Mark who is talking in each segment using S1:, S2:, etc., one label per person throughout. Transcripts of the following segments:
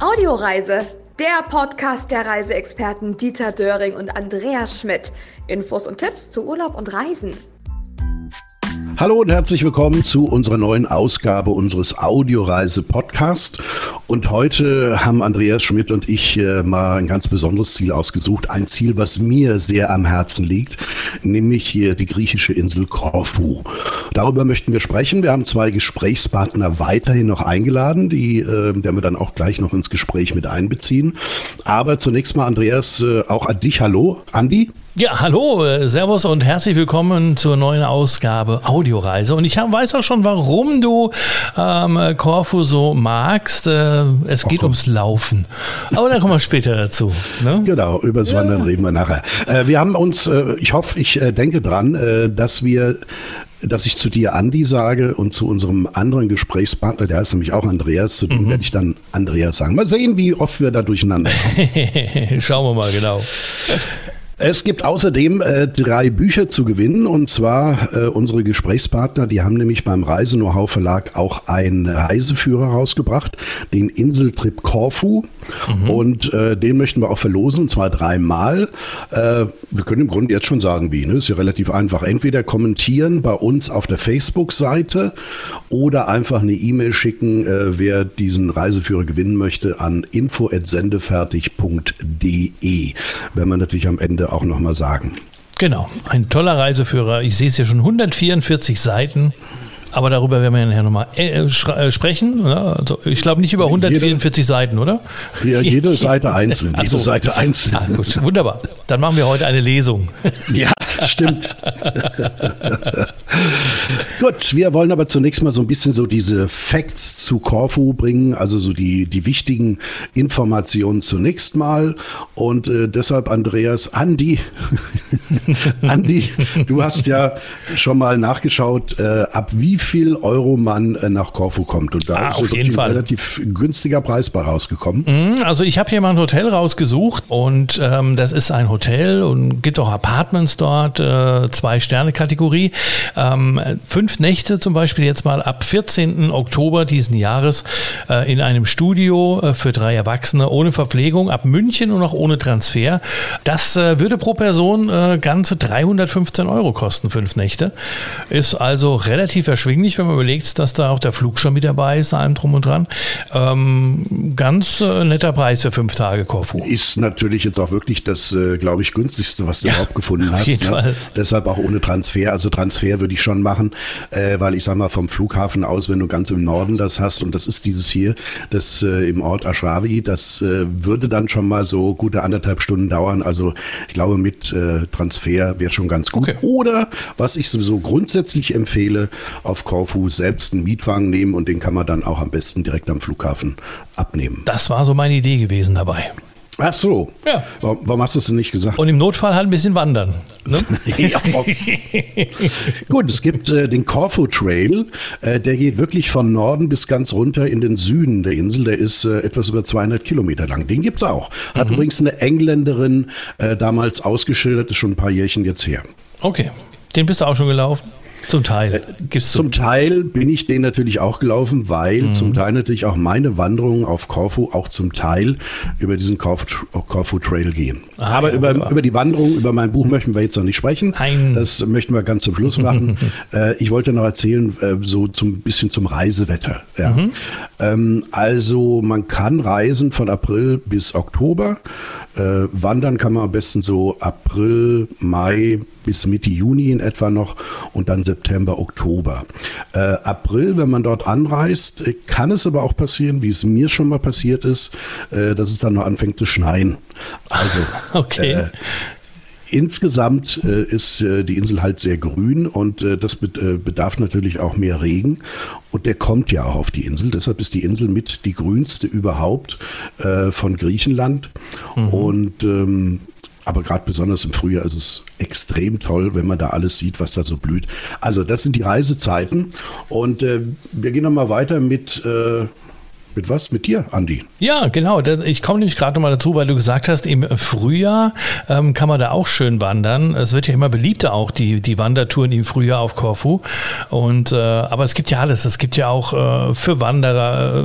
S1: Audioreise, der Podcast der Reiseexperten Dieter Döring und Andreas Schmidt. Infos und Tipps zu Urlaub und Reisen.
S2: Hallo und herzlich willkommen zu unserer neuen Ausgabe unseres Audioreise-Podcast. Und heute haben Andreas Schmidt und ich äh, mal ein ganz besonderes Ziel ausgesucht. Ein Ziel, was mir sehr am Herzen liegt, nämlich hier die griechische Insel Korfu. Darüber möchten wir sprechen. Wir haben zwei Gesprächspartner weiterhin noch eingeladen, die äh, werden wir dann auch gleich noch ins Gespräch mit einbeziehen. Aber zunächst mal, Andreas, äh, auch an dich. Hallo, Andi.
S3: Ja, hallo, äh, Servus und herzlich willkommen zur neuen Ausgabe Audioreise. Und ich weiß auch schon, warum du ähm, Corfu so magst. Äh, es geht ums Laufen. Aber da kommen wir später dazu.
S2: Ne? Genau, übers ja. Wandern reden wir nachher. Äh, wir haben uns, äh, ich hoffe, ich äh, denke dran, äh, dass wir dass ich zu dir Andi sage und zu unserem anderen Gesprächspartner, der heißt nämlich auch Andreas, zu dem mhm. werde ich dann Andreas sagen. Mal sehen, wie oft wir da durcheinander
S3: kommen. Schauen wir mal, genau.
S2: Es gibt außerdem äh, drei Bücher zu gewinnen und zwar äh, unsere Gesprächspartner, die haben nämlich beim Reise-Know-how Verlag auch einen Reiseführer rausgebracht, den Inseltrip Corfu mhm. und äh, den möchten wir auch verlosen und zwar dreimal. Äh, wir können im Grunde jetzt schon sagen, wie, ne? ist ja relativ einfach. Entweder kommentieren bei uns auf der Facebook-Seite oder einfach eine E-Mail schicken, äh, wer diesen Reiseführer gewinnen möchte an info@sendefertig.de. Wenn man natürlich am Ende auch nochmal sagen.
S3: Genau, ein toller Reiseführer. Ich sehe es hier schon 144 Seiten. Aber darüber werden wir nachher nochmal äh, äh, sprechen. Also ich glaube nicht über 144 jede, Seiten, oder?
S2: Ja, jede Seite einzeln. Jede so. Seite einzeln. Ah,
S3: gut, wunderbar. Dann machen wir heute eine Lesung.
S2: Ja, stimmt. gut, wir wollen aber zunächst mal so ein bisschen so diese Facts zu Corfu bringen, also so die, die wichtigen Informationen zunächst mal. Und äh, deshalb, Andreas, Andi, Andi, du hast ja schon mal nachgeschaut, äh, ab wie viel Euro man äh, nach Korfu kommt. Und da
S3: ah, ist auf jeden Fall.
S2: ein relativ günstiger Preis bei rausgekommen.
S3: Mhm, also ich habe hier mal ein Hotel rausgesucht und ähm, das ist ein Hotel und gibt auch Apartments dort, äh, zwei Sterne Kategorie. Ähm, fünf Nächte zum Beispiel jetzt mal ab 14. Oktober diesen Jahres äh, in einem Studio äh, für drei Erwachsene ohne Verpflegung ab München und auch ohne Transfer. Das äh, würde pro Person äh, ganze 315 Euro kosten, fünf Nächte. Ist also relativ erschwinglich wenn man überlegt, dass da auch der Flug schon mit dabei ist, allem drum und dran. Ähm, ganz äh, netter Preis für fünf Tage Korfu.
S2: Ist natürlich jetzt auch wirklich das, äh, glaube ich, günstigste, was du ja, überhaupt gefunden hast. Ne? Fall. Deshalb auch ohne Transfer. Also Transfer würde ich schon machen, äh, weil ich sage mal vom Flughafen aus, wenn du ganz im Norden das hast und das ist dieses hier, das äh, im Ort Ashrawi, das äh, würde dann schon mal so gute anderthalb Stunden dauern. Also ich glaube mit äh, Transfer wäre schon ganz gut. Okay. Oder was ich sowieso grundsätzlich empfehle, auf Korfu selbst einen Mietwagen nehmen und den kann man dann auch am besten direkt am Flughafen abnehmen.
S3: Das war so meine Idee gewesen dabei.
S2: Ach so. Ja. Warum, warum, hast du es denn nicht gesagt?
S3: Und im Notfall halt ein bisschen wandern. Ne?
S2: Gut, es gibt äh, den Corfu Trail. Äh, der geht wirklich von Norden bis ganz runter in den Süden der Insel. Der ist äh, etwas über 200 Kilometer lang. Den gibt es auch. Hat mhm. übrigens eine Engländerin äh, damals ausgeschildert, ist schon ein paar Jährchen jetzt her.
S3: Okay. Den bist du auch schon gelaufen? Zum Teil. Äh,
S2: Gibt's zum Teil bin ich den natürlich auch gelaufen, weil mhm. zum Teil natürlich auch meine Wanderungen auf Corfu auch zum Teil über diesen Corfu, Trail gehen. Ah, Aber ja, über, über die Wanderung, über mein Buch möchten wir jetzt noch nicht sprechen. Nein. Das möchten wir ganz zum Schluss machen. äh, ich wollte noch erzählen, äh, so zum bisschen zum Reisewetter. Ja. Mhm. Ähm, also man kann reisen von April bis Oktober. Äh, wandern kann man am besten so April, Mai bis Mitte Juni in etwa noch und dann September, Oktober. Äh, April, wenn man dort anreist, kann es aber auch passieren, wie es mir schon mal passiert ist, äh, dass es dann noch anfängt zu schneien. Also okay. Äh, Insgesamt äh, ist äh, die Insel halt sehr grün und äh, das be äh, bedarf natürlich auch mehr Regen. Und der kommt ja auch auf die Insel. Deshalb ist die Insel mit die grünste überhaupt äh, von Griechenland. Mhm. Und ähm, aber gerade besonders im Frühjahr ist es extrem toll, wenn man da alles sieht, was da so blüht. Also das sind die Reisezeiten. Und äh, wir gehen nochmal weiter mit Mit was? Mit dir, Andi?
S3: Ja, genau. Ich komme nämlich gerade nochmal dazu, weil du gesagt hast, im Frühjahr ähm, kann man da auch schön wandern. Es wird ja immer beliebter auch, die, die Wandertouren im Frühjahr auf Korfu. Und, äh, aber es gibt ja alles. Es gibt ja auch äh, für Wanderer,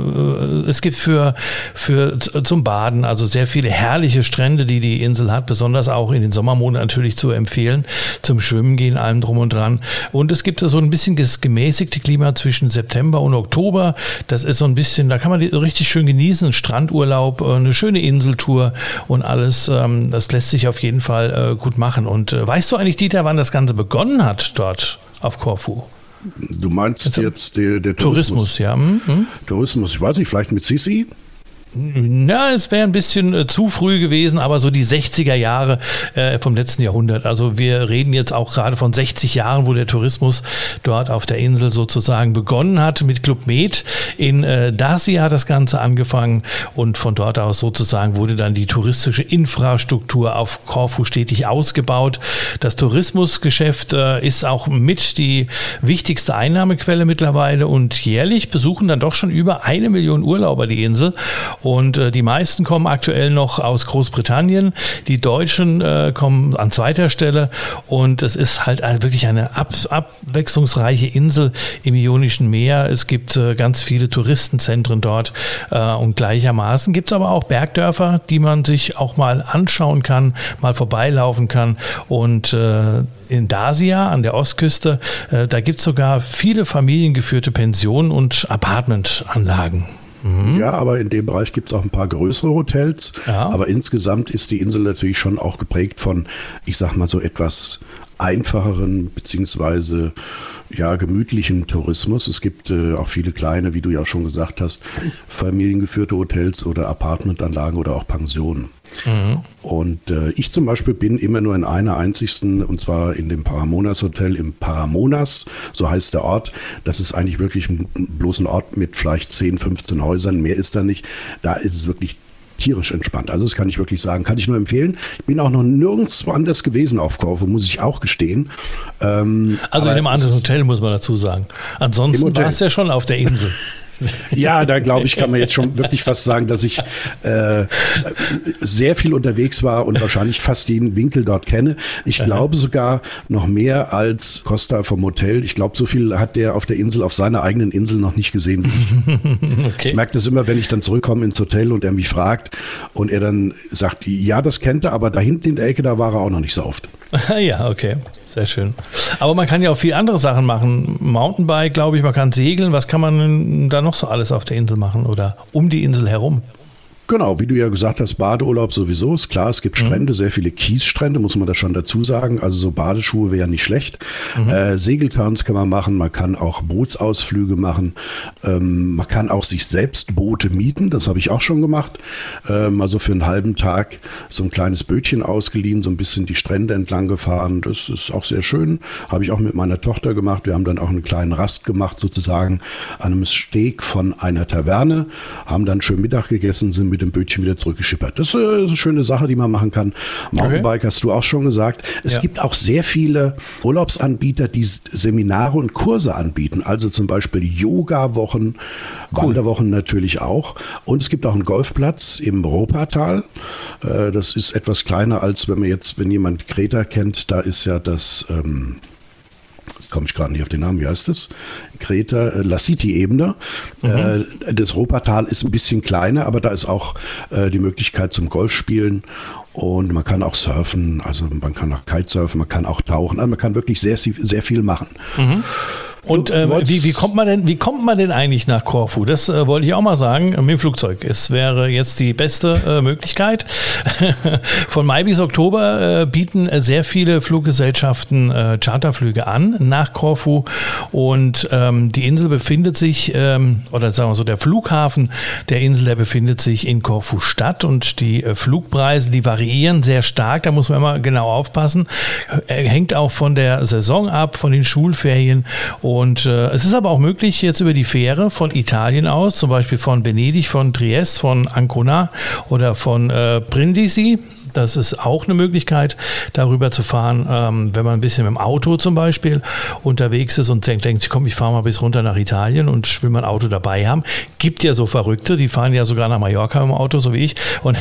S3: äh, es gibt für, für zum Baden, also sehr viele herrliche Strände, die die Insel hat, besonders auch in den Sommermonaten natürlich zu empfehlen. Zum Schwimmen gehen, allem drum und dran. Und es gibt so ein bisschen das gemäßigte Klima zwischen September und Oktober. Das ist so ein bisschen, da kann man richtig schön genießen. Strandurlaub, äh, eine schöne Inseltour und alles. Ähm, das lässt sich auf jeden Fall äh, gut machen. Und äh, weißt du eigentlich, Dieter, wann das Ganze begonnen hat dort auf Korfu?
S2: Du meinst jetzt, jetzt der, der
S3: Tourismus? Tourismus, ja. Hm? hm?
S2: Tourismus, ich weiß nicht, vielleicht mit Sisi?
S3: Na, es wäre ein bisschen äh, zu früh gewesen, aber so die 60er Jahre äh, vom letzten Jahrhundert. Also wir reden jetzt auch gerade von 60 Jahren, wo der Tourismus dort auf der Insel sozusagen begonnen hat mit Club Med. In äh, Dacia hat das Ganze angefangen und von dort aus sozusagen wurde dann die touristische Infrastruktur auf Korfu stetig ausgebaut. Das Tourismusgeschäft äh, ist auch mit die wichtigste Einnahmequelle mittlerweile und jährlich besuchen dann doch schon über eine Million Urlauber die Insel. Und äh, die meisten kommen aktuell noch aus Großbritannien. Die Deutschen äh, kommen an zweiter Stelle. Und es ist halt wirklich eine ab, abwechslungsreiche Insel im Ionischen Meer. Es gibt äh, ganz viele Touristenzentren dort. Äh, und gleichermaßen gibt es aber auch Bergdörfer, die man sich auch mal anschauen kann, mal vorbeilaufen kann. Und äh, in Dasia an der Ostküste, äh, da gibt es sogar viele familiengeführte Pensionen und Apartmentanlagen.
S2: Mhm. Ja, aber in dem Bereich gibt es auch ein paar größere Hotels. Ja. Aber insgesamt ist die Insel natürlich schon auch geprägt von, ich sag mal so etwas einfacheren beziehungsweise ja, gemütlichen Tourismus. Es gibt äh, auch viele kleine, wie du ja schon gesagt hast, familiengeführte Hotels oder Apartmentanlagen oder auch Pensionen. Mhm. Und äh, ich zum Beispiel bin immer nur in einer einzigsten, und zwar in dem Paramonas Hotel im Paramonas, so heißt der Ort. Das ist eigentlich wirklich ein, bloß ein Ort mit vielleicht 10, 15 Häusern, mehr ist da nicht. Da ist es wirklich tierisch entspannt. Also das kann ich wirklich sagen, kann ich nur empfehlen. Ich bin auch noch nirgends woanders gewesen auf Korfu, muss ich auch gestehen.
S3: Ähm, also in einem anderen Hotel muss man dazu sagen. Ansonsten war es ja schon auf der Insel.
S2: Ja, da glaube ich, kann man jetzt schon wirklich fast sagen, dass ich äh, sehr viel unterwegs war und wahrscheinlich fast jeden Winkel dort kenne. Ich glaube sogar noch mehr als Costa vom Hotel. Ich glaube, so viel hat der auf der Insel, auf seiner eigenen Insel noch nicht gesehen. okay. Ich merke das immer, wenn ich dann zurückkomme ins Hotel und er mich fragt und er dann sagt, ja, das kennt er, aber da hinten in der Ecke, da war er auch noch nicht so oft.
S3: ja, okay. Sehr schön. Aber man kann ja auch viel andere Sachen machen. Mountainbike, glaube ich, man kann segeln. Was kann man da noch so alles auf der Insel machen oder um die Insel herum?
S2: Genau, wie du ja gesagt hast, Badeurlaub sowieso ist klar. Es gibt mhm. Strände, mhm. sehr viele Kiesstrände, muss man da schon dazu sagen. Also so Badeschuhe wäre nicht schlecht. Mhm. Äh, Segelturns kann man machen, man kann auch Bootsausflüge machen. Ähm, man kann auch sich selbst Boote mieten, das habe ich auch schon gemacht. Ähm, also für einen halben Tag so ein kleines Bötchen ausgeliehen, so ein bisschen die Strände entlang gefahren. Das ist auch sehr schön. Habe ich auch mit meiner Tochter gemacht. Wir haben dann auch einen kleinen Rast gemacht, sozusagen an einem Steg von einer Taverne, haben dann schön Mittag gegessen, sind mit dem Bötchen wieder zurückgeschippert. Das ist eine schöne Sache, die man machen kann. Mountainbike okay. hast du auch schon gesagt. Es ja. gibt auch sehr viele Urlaubsanbieter, die Seminare und Kurse anbieten. Also zum Beispiel Yoga-Wochen, cool. Wanderwochen natürlich auch. Und es gibt auch einen Golfplatz im Ropatal. Äh, das ist etwas kleiner als wenn man jetzt, wenn jemand Kreta kennt, da ist ja das ähm, jetzt komme ich gerade nicht auf den Namen, wie heißt das? Kreta, äh, La City-Ebene. Mhm. Äh, das Ropatal ist ein bisschen kleiner, aber da ist auch äh, die Möglichkeit zum Golfspielen und man kann auch surfen, also man kann auch Kitesurfen, man kann auch tauchen, also man kann wirklich sehr, sehr viel machen. Mhm.
S3: Und äh, wie, wie, kommt man denn, wie kommt man denn eigentlich nach Korfu? Das äh, wollte ich auch mal sagen, mit dem Flugzeug. Es wäre jetzt die beste äh, Möglichkeit. Von Mai bis Oktober äh, bieten sehr viele Fluggesellschaften äh, Charterflüge an nach Korfu. Und ähm, die Insel befindet sich, ähm, oder sagen wir so, der Flughafen der Insel, der befindet sich in Korfu Stadt. Und die äh, Flugpreise, die variieren sehr stark. Da muss man immer genau aufpassen. Hängt auch von der Saison ab, von den Schulferien. Und und äh, es ist aber auch möglich, jetzt über die Fähre von Italien aus, zum Beispiel von Venedig, von Triest, von Ancona oder von äh, Brindisi, Das ist auch eine Möglichkeit, darüber zu fahren, ähm, wenn man ein bisschen mit dem Auto zum Beispiel unterwegs ist und denkt, denkt komm, ich fahre mal bis runter nach Italien und will mein Auto dabei haben. Gibt ja so Verrückte, die fahren ja sogar nach Mallorca im Auto, so wie ich. Und,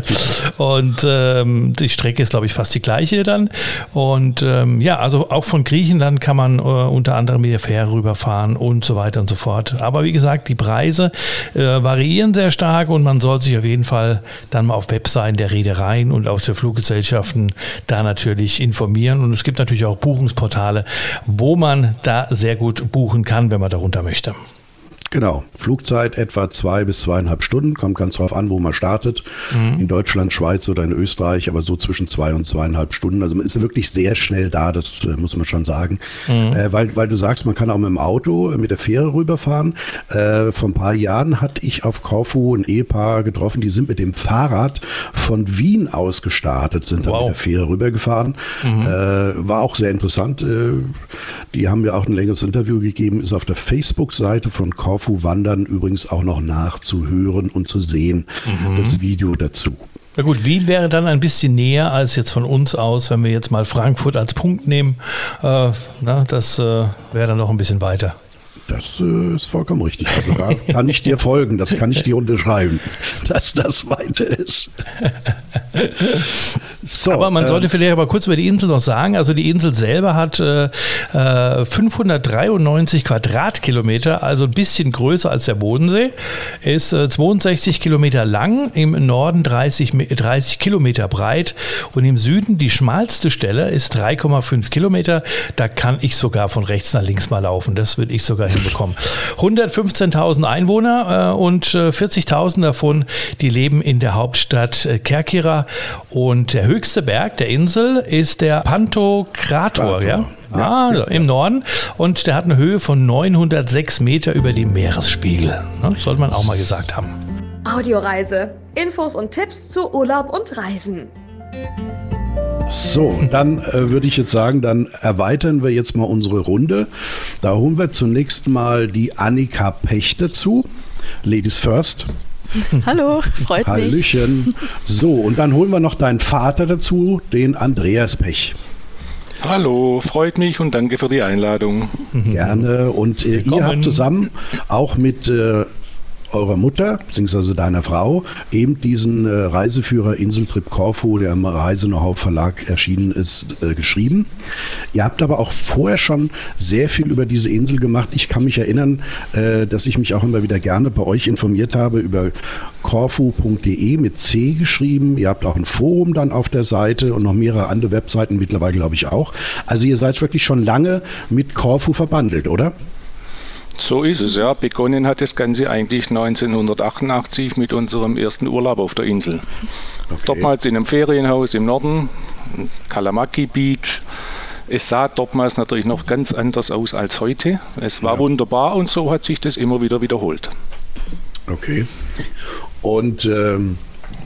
S3: und ähm, die Strecke ist, glaube ich, fast die gleiche dann. Und ähm, ja, also auch von Griechenland kann man äh, unter anderem mit der Fähre rüberfahren und so weiter und so fort. Aber wie gesagt, die Preise äh, variieren sehr stark und man soll sich auf jeden Fall dann mal auf Webseiten der Reedereien und auf der Fluggesellschaften da natürlich informieren. Und es gibt natürlich auch Buchungsportale, wo man da sehr gut buchen kann, wenn man darunter möchte.
S2: Genau, Flugzeit etwa zwei bis zweieinhalb Stunden, kommt ganz drauf an, wo man startet. Mhm. In Deutschland, Schweiz oder in Österreich, aber so zwischen zwei und zweieinhalb Stunden. Also man ist wirklich sehr schnell da, das äh, muss man schon sagen. Mhm. Äh, weil, weil du sagst, man kann auch mit dem Auto, äh, mit der Fähre rüberfahren. Äh, vor ein paar Jahren hatte ich auf Korfu ein Ehepaar getroffen, die sind mit dem Fahrrad von Wien aus gestartet, sind dann wow. mit der Fähre rübergefahren. Mhm. Äh, war auch sehr interessant. Äh, die haben mir auch ein längeres Interview gegeben, ist auf der Facebook-Seite von Korfu Korfu wandern übrigens auch noch nachzuhören und zu sehen. Mhm. Das Video dazu.
S3: Na gut, Wien wäre dann ein bisschen näher als jetzt von uns aus, wenn wir jetzt mal Frankfurt als Punkt nehmen. Äh, na, das äh, wäre dann noch ein bisschen weiter.
S2: Das äh, ist vollkommen richtig. Also da kann ich dir folgen, das kann ich dir unterschreiben, dass das weiter ist.
S3: So, aber man äh, sollte vielleicht aber kurz über die Insel noch sagen. Also die Insel selber hat äh, 593 äh, Quadratkilometer, also ein bisschen größer als der Bodensee, ist äh, 62 Kilometer lang, im Norden 30, 30 Kilometer breit und im Süden die schmalste Stelle ist 3,5 Kilometer. Da kann ich sogar von rechts nach links mal laufen. Das würde ich sogar hinbekommen. 115.000 Einwohner äh, und 40.000 äh, davon, die leben in der Hauptstadt äh, Und der höchste Berg der Insel ist der Pantokrator, ja? Ja, also im Norden. Und der hat eine Höhe von 906 Meter über dem Meeresspiegel. Ne? Sollte man auch mal gesagt haben.
S1: Audioreise. Infos und Tipps zu Urlaub und Reisen.
S2: So, dann äh, würde ich jetzt sagen, dann erweitern wir jetzt mal unsere Runde. Da holen wir zunächst mal die Annika Pech dazu. Ladies first.
S4: Hallo, freut
S2: Hallöchen. mich. Hallöchen. So, und dann holen wir noch deinen Vater dazu, den Andreas Pech.
S5: Hallo, freut mich und danke für die Einladung.
S2: Gerne. Und äh, ihr habt zusammen auch mit äh, eurer Mutter bzw. deiner Frau eben diesen äh, Reiseführer Inseltrip Corfu, der im Reise-Know-how Verlag erschienen ist, äh, geschrieben. Ihr habt aber auch vorher schon sehr viel über diese Insel gemacht. Ich kann mich erinnern, äh, dass ich mich auch immer wieder gerne bei euch informiert habe über corfu.de mit C geschrieben. Ihr habt auch ein Forum dann auf der Seite und noch mehrere andere Webseiten mittlerweile, glaube ich, auch. Also ihr seid wirklich schon lange mit Corfu verbandelt, oder?
S5: So ist es, ja. Begonnen hat das Ganze eigentlich 1988 mit unserem ersten Urlaub auf der Insel. Okay. Dortmals in einem Ferienhaus im Norden, Kalamaki Beach. Es sah dortmals natürlich noch ganz anders aus als heute. Es war ja. wunderbar und so hat sich das immer wieder wiederholt.
S2: Okay. Und ähm,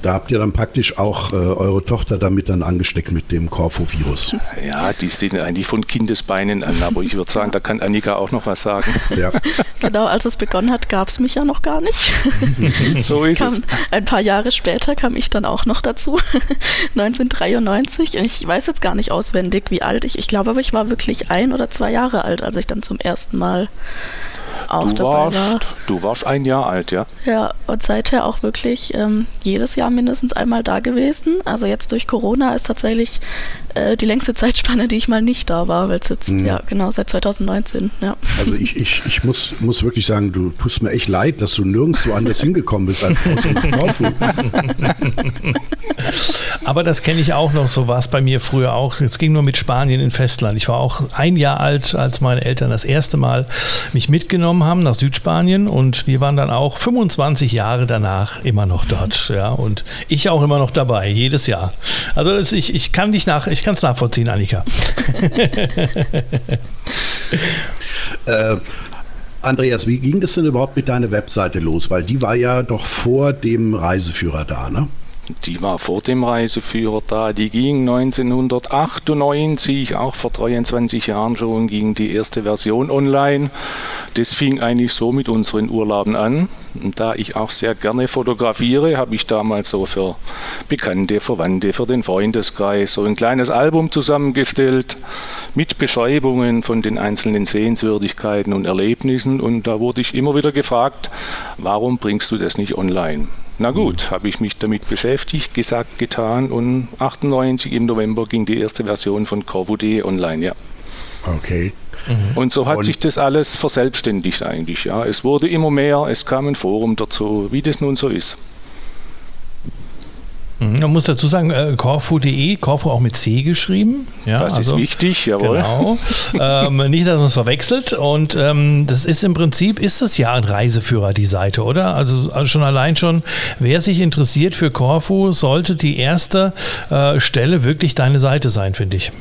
S2: da habt ihr dann praktisch auch äh, eure Tochter damit dann angesteckt mit dem Corfu-Virus.
S5: Ja, die ist eigentlich von Kindesbeinen an, aber ich würde sagen, da kann Annika auch noch was sagen. Ja.
S4: Genau, als es begonnen hat, gab es mich ja noch gar nicht.
S5: so ist
S4: kam,
S5: es.
S4: Ein paar Jahre später kam ich dann auch noch dazu, 1993. Ich weiß jetzt gar nicht auswendig, wie alt ich. Ich glaube aber, ich war wirklich ein oder zwei Jahre alt, als ich dann zum ersten Mal auch
S5: du
S4: dabei
S5: warst,
S4: war.
S5: Du warst ein Jahr alt, ja?
S4: Ja, und seither auch wirklich ähm, jedes Jahr mindestens einmal da gewesen. Also jetzt durch Corona ist tatsächlich äh, die längste Zeitspanne, die ich mal nicht da war, weil es jetzt, mhm. ja, genau, seit 2019, ja.
S2: Also ich, ich, ich muss, muss wirklich sagen, du tust mir echt leid, dass du nirgendwo anders hingekommen bist als außer nach
S3: Aber das kenne ich auch noch, so war es bei mir früher auch. Es ging nur mit Spanien in Festland. Ich war auch ein Jahr alt, als meine Eltern das erste Mal mich mitgenommen haben nach Südspanien und wir waren dann auch 25 Jahre danach immer noch dort. Ja, und ich auch immer noch dabei, jedes Jahr. Also das, ich, ich kann dich nach, ich kann es nachvollziehen, Annika.
S2: äh, Andreas, wie ging das denn überhaupt mit deiner Webseite los? Weil die war ja doch vor dem Reiseführer da, ne?
S5: Die war vor dem Reiseführer da. Die ging 1998, auch vor 23 Jahren schon, ging die erste Version online. Das fing eigentlich so mit unseren Urlauben an. Und da ich auch sehr gerne fotografiere, habe ich damals so für Bekannte, Verwandte, für den Freundeskreis so ein kleines Album zusammengestellt mit Beschreibungen von den einzelnen Sehenswürdigkeiten und Erlebnissen. Und da wurde ich immer wieder gefragt, warum bringst du das nicht online? Na gut, habe ich mich damit beschäftigt, gesagt, getan und 98 im November ging die erste Version von Corvo.de online, ja.
S2: Okay.
S3: Mhm.
S5: Und so hat und sich das alles verselbstständigt eigentlich. Ja. Es wurde immer mehr, es kam ein Forum dazu, wie das nun so ist.
S3: Mhm. Man muss dazu sagen, äh, Corfu.de, Corfu auch mit C geschrieben.
S5: Ja, das also, ist wichtig, jawohl.
S3: Genau. ähm, nicht, dass man es verwechselt. Und ähm, das ist im Prinzip, ist es ja ein Reiseführer, die Seite, oder? Also, also schon allein schon, wer sich interessiert für Corfu, sollte die erste äh, Stelle wirklich deine Seite sein, finde ich.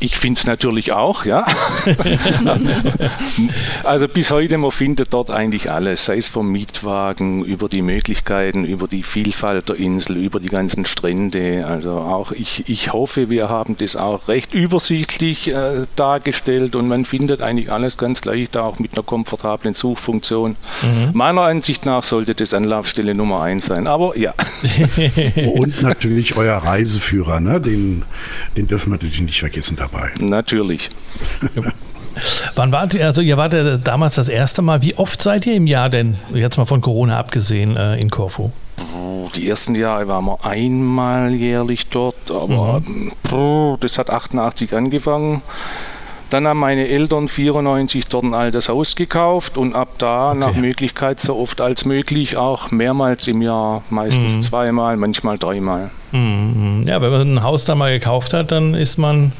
S5: Ich finde es natürlich auch, ja. also bis heute, man findet dort eigentlich alles, sei es vom Mietwagen, über die Möglichkeiten, über die Vielfalt der Insel, über die ganzen Strände. Also auch ich, ich hoffe, wir haben das auch recht übersichtlich äh, dargestellt und man findet eigentlich alles ganz leicht, auch mit einer komfortablen Suchfunktion. Mhm. Meiner Ansicht nach sollte das Anlaufstelle Nummer eins sein, aber ja.
S2: und natürlich euer Reiseführer, ne? den, den dürfen wir natürlich nicht vergessen vergessen dabei.
S5: Natürlich.
S3: Wann wart ihr, also ihr wart ja damals das erste Mal, wie oft seid ihr im Jahr denn, jetzt mal von Corona abgesehen, äh, in Korfu?
S5: Die ersten Jahre waren wir einmal jährlich dort, aber mhm. das hat 88 angefangen. Dann haben meine Eltern 94 dort ein altes Haus gekauft und ab da okay. nach Möglichkeit so oft als möglich auch mehrmals im Jahr, meistens mhm. zweimal, manchmal dreimal.
S3: Mhm. Ja, wenn man ein Haus da mal gekauft hat, dann ist man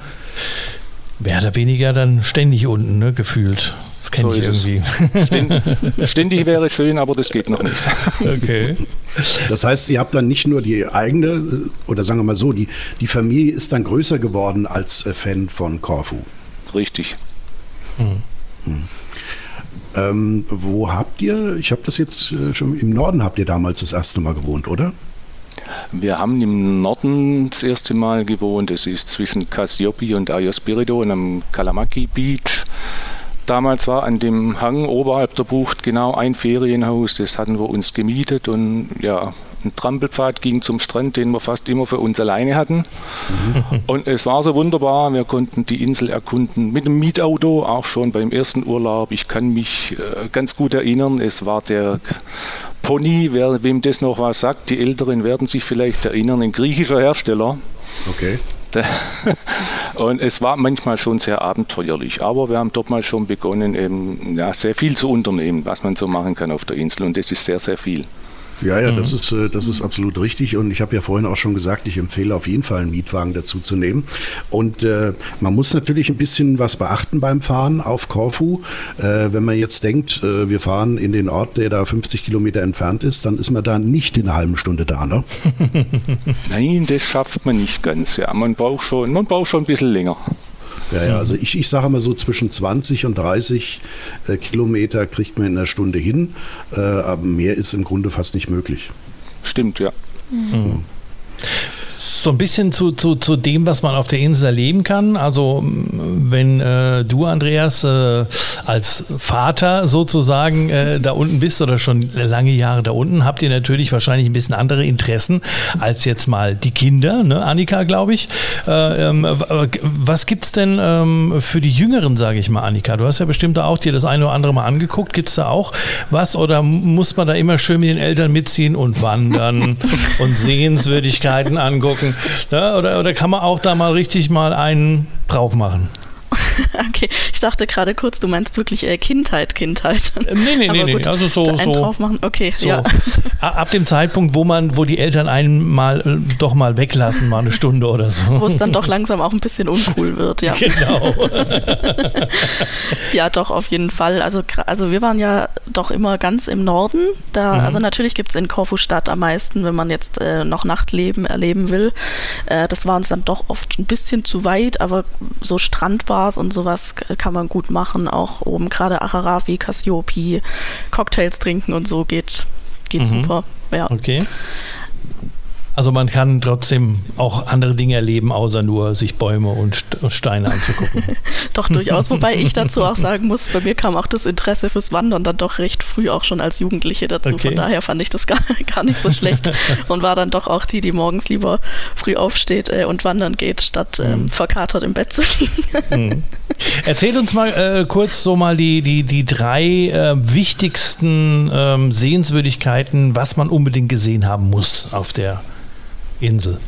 S3: mehr oder weniger dann ständig unten, ne, gefühlt. Das kenne so ich irgendwie.
S5: Ständig, ständig wäre schön, aber das geht noch nicht.
S3: Okay.
S2: Das heißt, ihr habt dann nicht nur die eigene, oder sagen wir mal so, die, die Familie ist dann größer geworden als äh, Fan von Corfu
S5: richtig.
S2: Hm. Hm. Ähm, wo habt ihr, ich habe das jetzt äh, schon, im Norden habt ihr damals das erste Mal gewohnt, oder?
S5: Wir haben im Norden das erste Mal gewohnt. Es ist zwischen Cassiopi und Ayospirido und am Kalamaki Beach. Damals war an dem Hang oberhalb der Bucht genau ein Ferienhaus. Das hatten wir uns gemietet und ja, ein Trampelpfad ging zum Strand, den wir fast immer für uns alleine hatten. Mhm. Und es war so wunderbar. Wir konnten die Insel erkunden mit dem Mietauto, auch schon beim ersten Urlaub. Ich kann mich äh, ganz gut erinnern. Es war der Pony, wer, wem das noch was sagt, die Älteren werden sich vielleicht erinnern, ein griechischer Hersteller.
S2: Okay.
S5: Und es war manchmal schon sehr abenteuerlich, aber wir haben dort mal schon begonnen, eben, ja, sehr viel zu unternehmen, was man so machen kann auf der Insel. Und das ist sehr, sehr viel.
S2: Ja, ja, mhm. das, ist, äh, das ist absolut richtig. Und ich habe ja vorhin auch schon gesagt, ich empfehle auf jeden Fall einen Mietwagen dazu zu nehmen. Und äh, man muss natürlich ein bisschen was beachten beim Fahren auf Korfu. Äh, wenn man jetzt denkt, äh, wir fahren in den Ort, der da 50 Kilometer entfernt ist, dann ist man da nicht in einer halben Stunde da, ne?
S5: Nein, das schafft man nicht ganz. Ja, man braucht schon, man braucht schon ein bisschen länger.
S2: Ja, ja, also ich, ich sage mal so zwischen 20 und 30 äh, Kilometer kriegt man in einer Stunde hin, äh, aber mehr ist im Grunde fast nicht möglich.
S5: Stimmt, ja.
S3: Mhm so ein bisschen zu, zu, zu dem, was man auf der Insel erleben kann. Also wenn äh, du, Andreas, äh, als Vater sozusagen äh, da unten bist oder schon lange Jahre da unten, habt ihr natürlich wahrscheinlich ein bisschen andere Interessen als jetzt mal die Kinder, ne? Annika, glaube ich. Äh, ähm, was gibt es denn ähm, für die Jüngeren, sage ich mal, Annika? Du hast ja bestimmt auch dir das eine oder andere mal angeguckt. Gibt es da auch was oder muss man da immer schön mit den Eltern mitziehen und wandern und Sehenswürdigkeiten angucken? Ne? Oder, oder kann man auch da mal richtig mal einen drauf machen?
S4: okay, ich dachte gerade kurz, du meinst wirklich äh, Kindheit, Kindheit.
S3: Äh, nee, nee, nee, nee, also so. so
S4: drauf machen, okay,
S3: so. ja. Ab dem Zeitpunkt, wo man, wo die Eltern einen mal äh, doch mal weglassen, mal eine Stunde oder so.
S4: Wo es dann doch langsam auch ein bisschen uncool wird, ja.
S3: Genau.
S4: ja, doch, auf jeden Fall. Also, also wir waren ja doch immer ganz im Norden. Da, mhm. Also natürlich gibt es in Korfu Stadt am meisten, wenn man jetzt äh, noch Nachtleben erleben will. Äh, das war uns dann doch oft ein bisschen zu weit, aber so Strandbars und sowas kann man gut machen. Auch oben gerade Acharafi, Cassiopi, Cocktails trinken und so geht, geht mhm. super. Ja.
S3: Okay. Also man kann trotzdem auch andere Dinge erleben, außer nur sich Bäume und Steine anzugucken.
S4: doch, durchaus. Wobei ich dazu auch sagen muss, bei mir kam auch das Interesse fürs Wandern dann doch recht früh auch schon als Jugendliche dazu. Okay. Von daher fand ich das gar, gar nicht so schlecht und war dann doch auch die, die morgens lieber früh aufsteht äh, und wandern geht, statt ähm, mhm. verkatert im Bett zu liegen.
S3: Mhm. Erzähl uns mal äh, kurz so mal die, die, die drei äh, wichtigsten ähm, Sehenswürdigkeiten, was man unbedingt gesehen haben muss auf der Insel?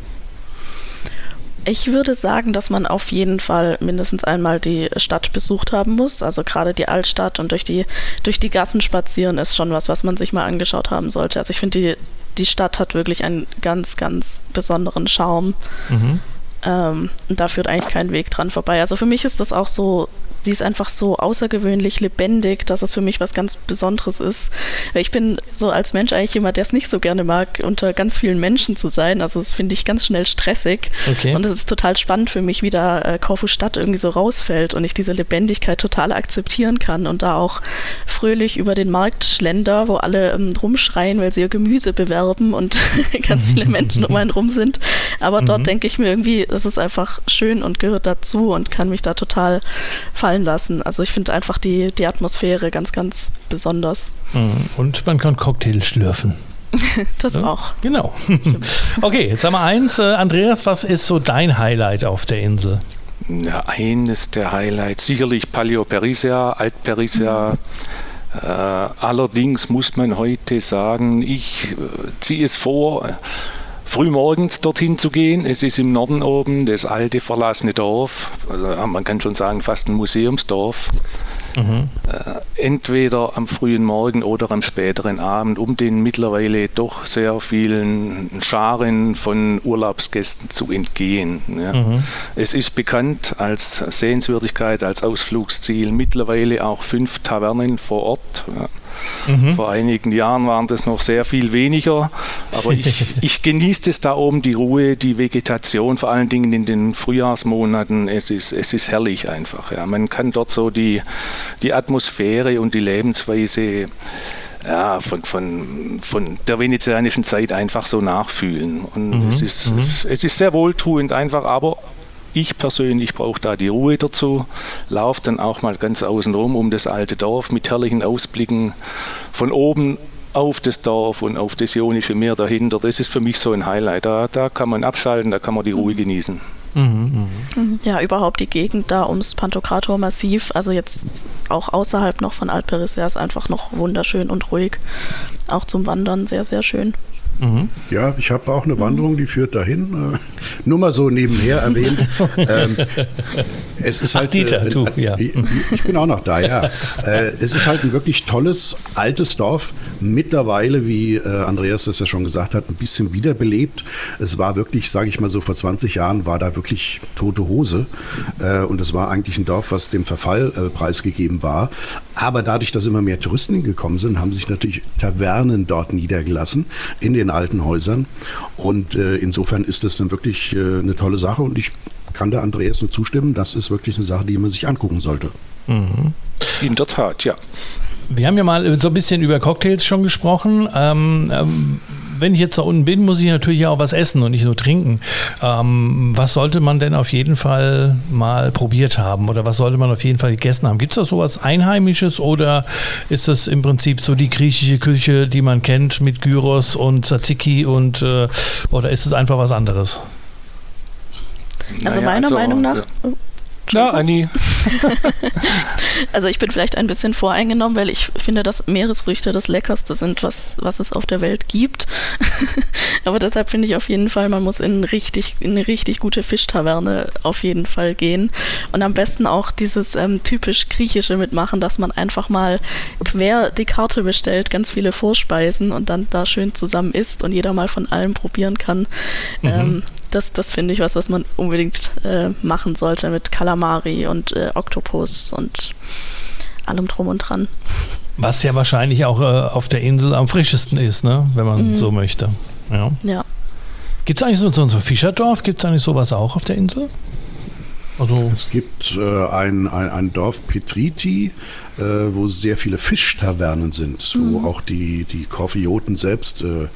S4: Ich würde sagen, dass man auf jeden Fall mindestens einmal die Stadt besucht haben muss. Also gerade die Altstadt und durch die, durch die Gassen spazieren ist schon was, was man sich mal angeschaut haben sollte. Also ich finde, die, die Stadt hat wirklich einen ganz, ganz besonderen Charme. Mhm. Ähm, und da führt eigentlich kein Weg dran vorbei. Also für mich ist das auch so sie ist einfach so außergewöhnlich lebendig, dass es für mich was ganz Besonderes ist. Ich bin so als Mensch eigentlich jemand, der es nicht so gerne mag, unter ganz vielen Menschen zu sein. Also das finde ich ganz schnell stressig. Okay. Und es ist total spannend für mich, wie da äh, Korfu Stadt irgendwie so rausfällt und ich diese Lebendigkeit total akzeptieren kann und da auch fröhlich über den Markt schlender, wo alle ähm, rumschreien, weil sie ihr Gemüse bewerben und ganz viele Menschen um einen rum sind. Aber dort mhm. denke ich mir irgendwie, es ist einfach schön und gehört dazu und kann mich da total fallen fallen lassen. Also ich finde einfach die, die Atmosphäre ganz, ganz besonders.
S3: Mhm. Und man kann Cocktails schlürfen.
S4: das ja, auch.
S3: Genau. okay, jetzt haben wir eins. Äh, Andreas, was ist so dein Highlight auf der Insel?
S5: Ja, eines der Highlights, sicherlich Paleo Perisia, Alt Perisia. Mhm. Äh, allerdings muss man heute sagen, ich äh, ziehe es vor, frühmorgens dorthin zu gehen. Es ist im Norden oben das alte verlassene Dorf, also man kann schon sagen fast ein Museumsdorf. Mhm. Äh, entweder am frühen Morgen oder am späteren Abend, um den mittlerweile doch sehr vielen Scharen von Urlaubsgästen zu entgehen. Ja. Mhm. Es ist bekannt als Sehenswürdigkeit, als Ausflugsziel, mittlerweile auch fünf Tavernen vor Ort. Ja. Mhm. Vor einigen Jahren waren das noch sehr viel weniger, aber ich, ich genieße es da oben, die Ruhe, die Vegetation, vor allen Dingen in den Frühjahrsmonaten. Es ist, es ist herrlich einfach. Ja. Man kann dort so die, die Atmosphäre und die Lebensweise ja, von, von, von der venezianischen Zeit einfach so nachfühlen. Und mhm. es, ist, mhm. es ist sehr wohltuend einfach, aber ich persönlich brauche da die Ruhe dazu, laufe dann auch mal ganz außen rum um das alte Dorf mit herrlichen Ausblicken von oben auf das Dorf und auf das Ionische Meer dahinter. Das ist für mich so ein Highlight. Da, da kann man abschalten, da kann man die Ruhe genießen.
S4: Mhm, mh. Ja, überhaupt die Gegend da ums Pantokrator-Massiv, also jetzt auch außerhalb noch von Altperissia ist einfach noch wunderschön und ruhig. Auch zum Wandern sehr, sehr schön.
S2: Mhm. Ja, ich habe auch eine Wanderung, die führt dahin. Äh, nur mal so nebenher erwähnt. ähm, es ist halt, Ach,
S3: Dieter, äh, du, ja.
S2: Ich bin auch noch da, ja. Äh, es ist halt ein wirklich tolles, altes Dorf. Mittlerweile, wie äh, Andreas das ja schon gesagt hat, ein bisschen wiederbelebt. Es war wirklich, sage ich mal so, vor 20 Jahren war da wirklich tote Hose. Äh, und es war eigentlich ein Dorf, was dem Verfall äh, preisgegeben war. Aber dadurch, dass immer mehr Touristen hingekommen sind, haben sich natürlich Tavernen dort niedergelassen in den alten Häusern. Und äh, insofern ist das dann wirklich äh, eine tolle Sache und ich kann der Andreas nur zustimmen. Das ist wirklich eine Sache, die man sich angucken sollte.
S5: Mhm. In der Tat, ja.
S3: Wir haben ja mal so ein bisschen über Cocktails schon gesprochen. Ähm, ähm, wenn ich jetzt da unten bin, muss ich natürlich auch was essen und nicht nur trinken. Ähm, was sollte man denn auf jeden Fall mal probiert haben oder was sollte man auf jeden Fall gegessen haben? Gibt es da sowas Einheimisches oder ist das im Prinzip so die griechische Küche, die man kennt mit Gyros und Tzatziki und äh, oder ist es einfach was anderes?
S4: Also naja, meiner also, Meinung nach. Ja.
S5: Ja, Anni.
S4: also ich bin vielleicht ein bisschen voreingenommen, weil ich finde, dass Meeresfrüchte das Leckerste sind, was, was es auf der Welt gibt. Aber deshalb finde ich auf jeden Fall, man muss in, richtig, in eine richtig gute Fischtaverne auf jeden Fall gehen. Und am besten auch dieses ähm, typisch Griechische mitmachen, dass man einfach mal quer die Karte bestellt, ganz viele Vorspeisen und dann da schön zusammen isst und jeder mal von allem probieren kann. Mhm. Ähm, das, das finde ich was, was man unbedingt äh, machen sollte mit Kalamari und äh, Oktopus und allem drum und dran.
S3: Was ja wahrscheinlich auch äh, auf der Insel am frischesten ist, ne? wenn man mhm. so möchte. Ja.
S4: ja.
S3: Gibt es eigentlich so, so ein Fischerdorf? Gibt es eigentlich sowas auch auf der Insel?
S2: Also es gibt äh, ein, ein, ein, Dorf Petriti, äh, wo sehr viele Fischtavernen sind, mhm. wo auch die, die Korfioten selbst äh,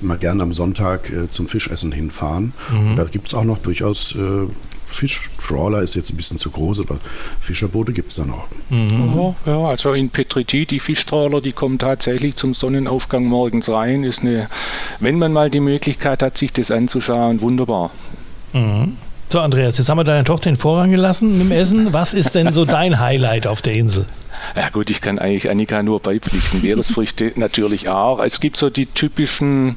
S2: immer gerne am Sonntag äh, zum Fischessen hinfahren. Mhm. Da gibt es auch noch durchaus äh, Fischtrawler ist jetzt ein bisschen zu groß, aber Fischerboote gibt es da noch.
S5: Mhm. Ja, also in Petriti, die Fischtrawler, die kommen tatsächlich zum Sonnenaufgang morgens rein. Ist eine, wenn man mal die Möglichkeit hat, sich das anzuschauen, wunderbar.
S3: Mhm. So, Andreas, jetzt haben wir deine Tochter den Vorrang gelassen im Essen. Was ist denn so dein Highlight auf der Insel?
S5: Ja gut, ich kann eigentlich Annika nur beipflichten. Meeresfrüchte natürlich auch. Es gibt so die typischen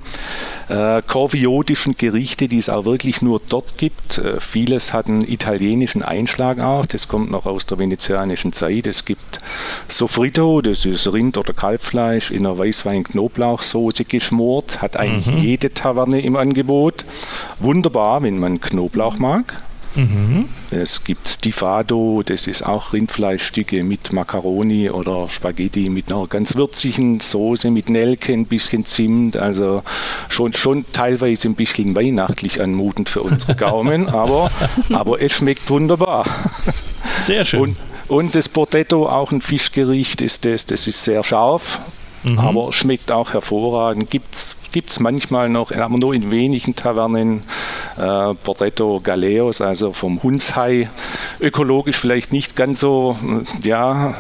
S5: äh, korviotischen Gerichte, die es auch wirklich nur dort gibt. Äh, vieles hat einen italienischen Einschlag auch. Das kommt noch aus der venezianischen Zeit. Es gibt Sofrito, das ist Rind- oder Kalbfleisch in einer Weißwein-Knoblauchsoße geschmort. Hat eigentlich mhm. jede Taverne im Angebot. Wunderbar, wenn man Knoblauch mag. Mhm. Es gibt Stifado, das ist auch Rindfleischstücke mit Macaroni oder Spaghetti mit einer ganz würzigen Soße mit Nelke, ein bisschen Zimt, also schon, schon teilweise ein bisschen weihnachtlich anmutend für unsere Gaumen, aber, aber es schmeckt wunderbar.
S3: Sehr schön.
S5: Und, und das Portetto, auch ein Fischgericht, ist das, das ist sehr scharf, mhm. aber schmeckt auch hervorragend. Gibt es gibt es manchmal noch, aber nur in wenigen Tavernen, äh, Portretto Galeos, also vom Hundshai. Ökologisch vielleicht nicht ganz so, ja,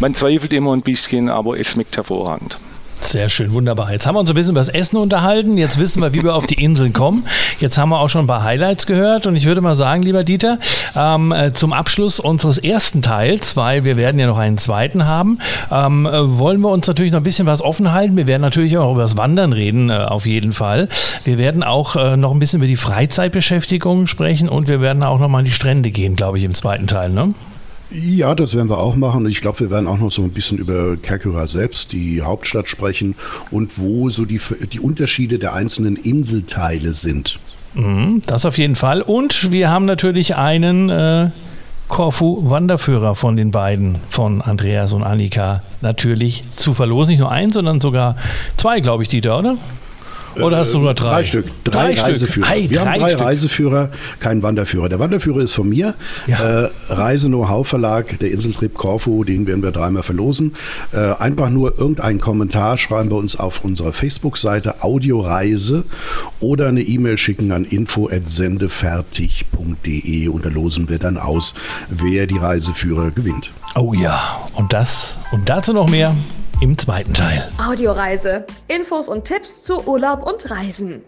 S5: man zweifelt immer ein bisschen, aber es schmeckt hervorragend.
S3: Sehr schön, wunderbar. Jetzt haben wir uns ein bisschen über das Essen unterhalten. Jetzt wissen wir, wie wir auf die Inseln kommen. Jetzt haben wir auch schon ein paar Highlights gehört. Und ich würde mal sagen, lieber Dieter, ähm, äh, zum Abschluss unseres ersten Teils, weil wir werden ja noch einen zweiten haben, ähm, äh, wollen wir uns natürlich noch ein bisschen was offen halten. Wir werden natürlich auch über das Wandern reden, äh, auf jeden Fall. Wir werden auch äh, noch ein bisschen über die Freizeitbeschäftigung sprechen und wir werden auch noch mal an die Strände gehen, glaube ich, im zweiten Teil. Ne?
S2: Ja, das werden wir auch machen. Ich glaube, wir werden auch noch so ein bisschen über Kerkura selbst, die Hauptstadt sprechen und wo so die, die Unterschiede der einzelnen Inselteile sind.
S3: Mhm, das auf jeden Fall. Und wir haben natürlich einen äh, Korfu-Wanderführer von den beiden, von Andreas und Annika, natürlich zu verlosen. Nicht nur einen, sondern sogar zwei, glaube ich, Dieter, oder? Oder hast du nur drei?
S2: Drei Stück. Drei, drei Reiseführer. Stück. Wir drei haben drei Stück. Reiseführer, kein Wanderführer. Der Wanderführer ist von mir. Ja. Äh, Reise-Know-how Verlag, der Inseltrip Corfu, den werden wir dreimal verlosen. Äh, einfach nur irgendeinen Kommentar schreiben bei uns auf unserer Facebook-Seite Audioreise oder eine E-Mail schicken an info@sendefertig.de und da losen wir dann aus, wer die Reiseführer gewinnt.
S3: Oh ja, und das und dazu noch mehr im zweiten Teil.
S1: Audioreise. Infos und Tipps zu Urlaub und Reisen.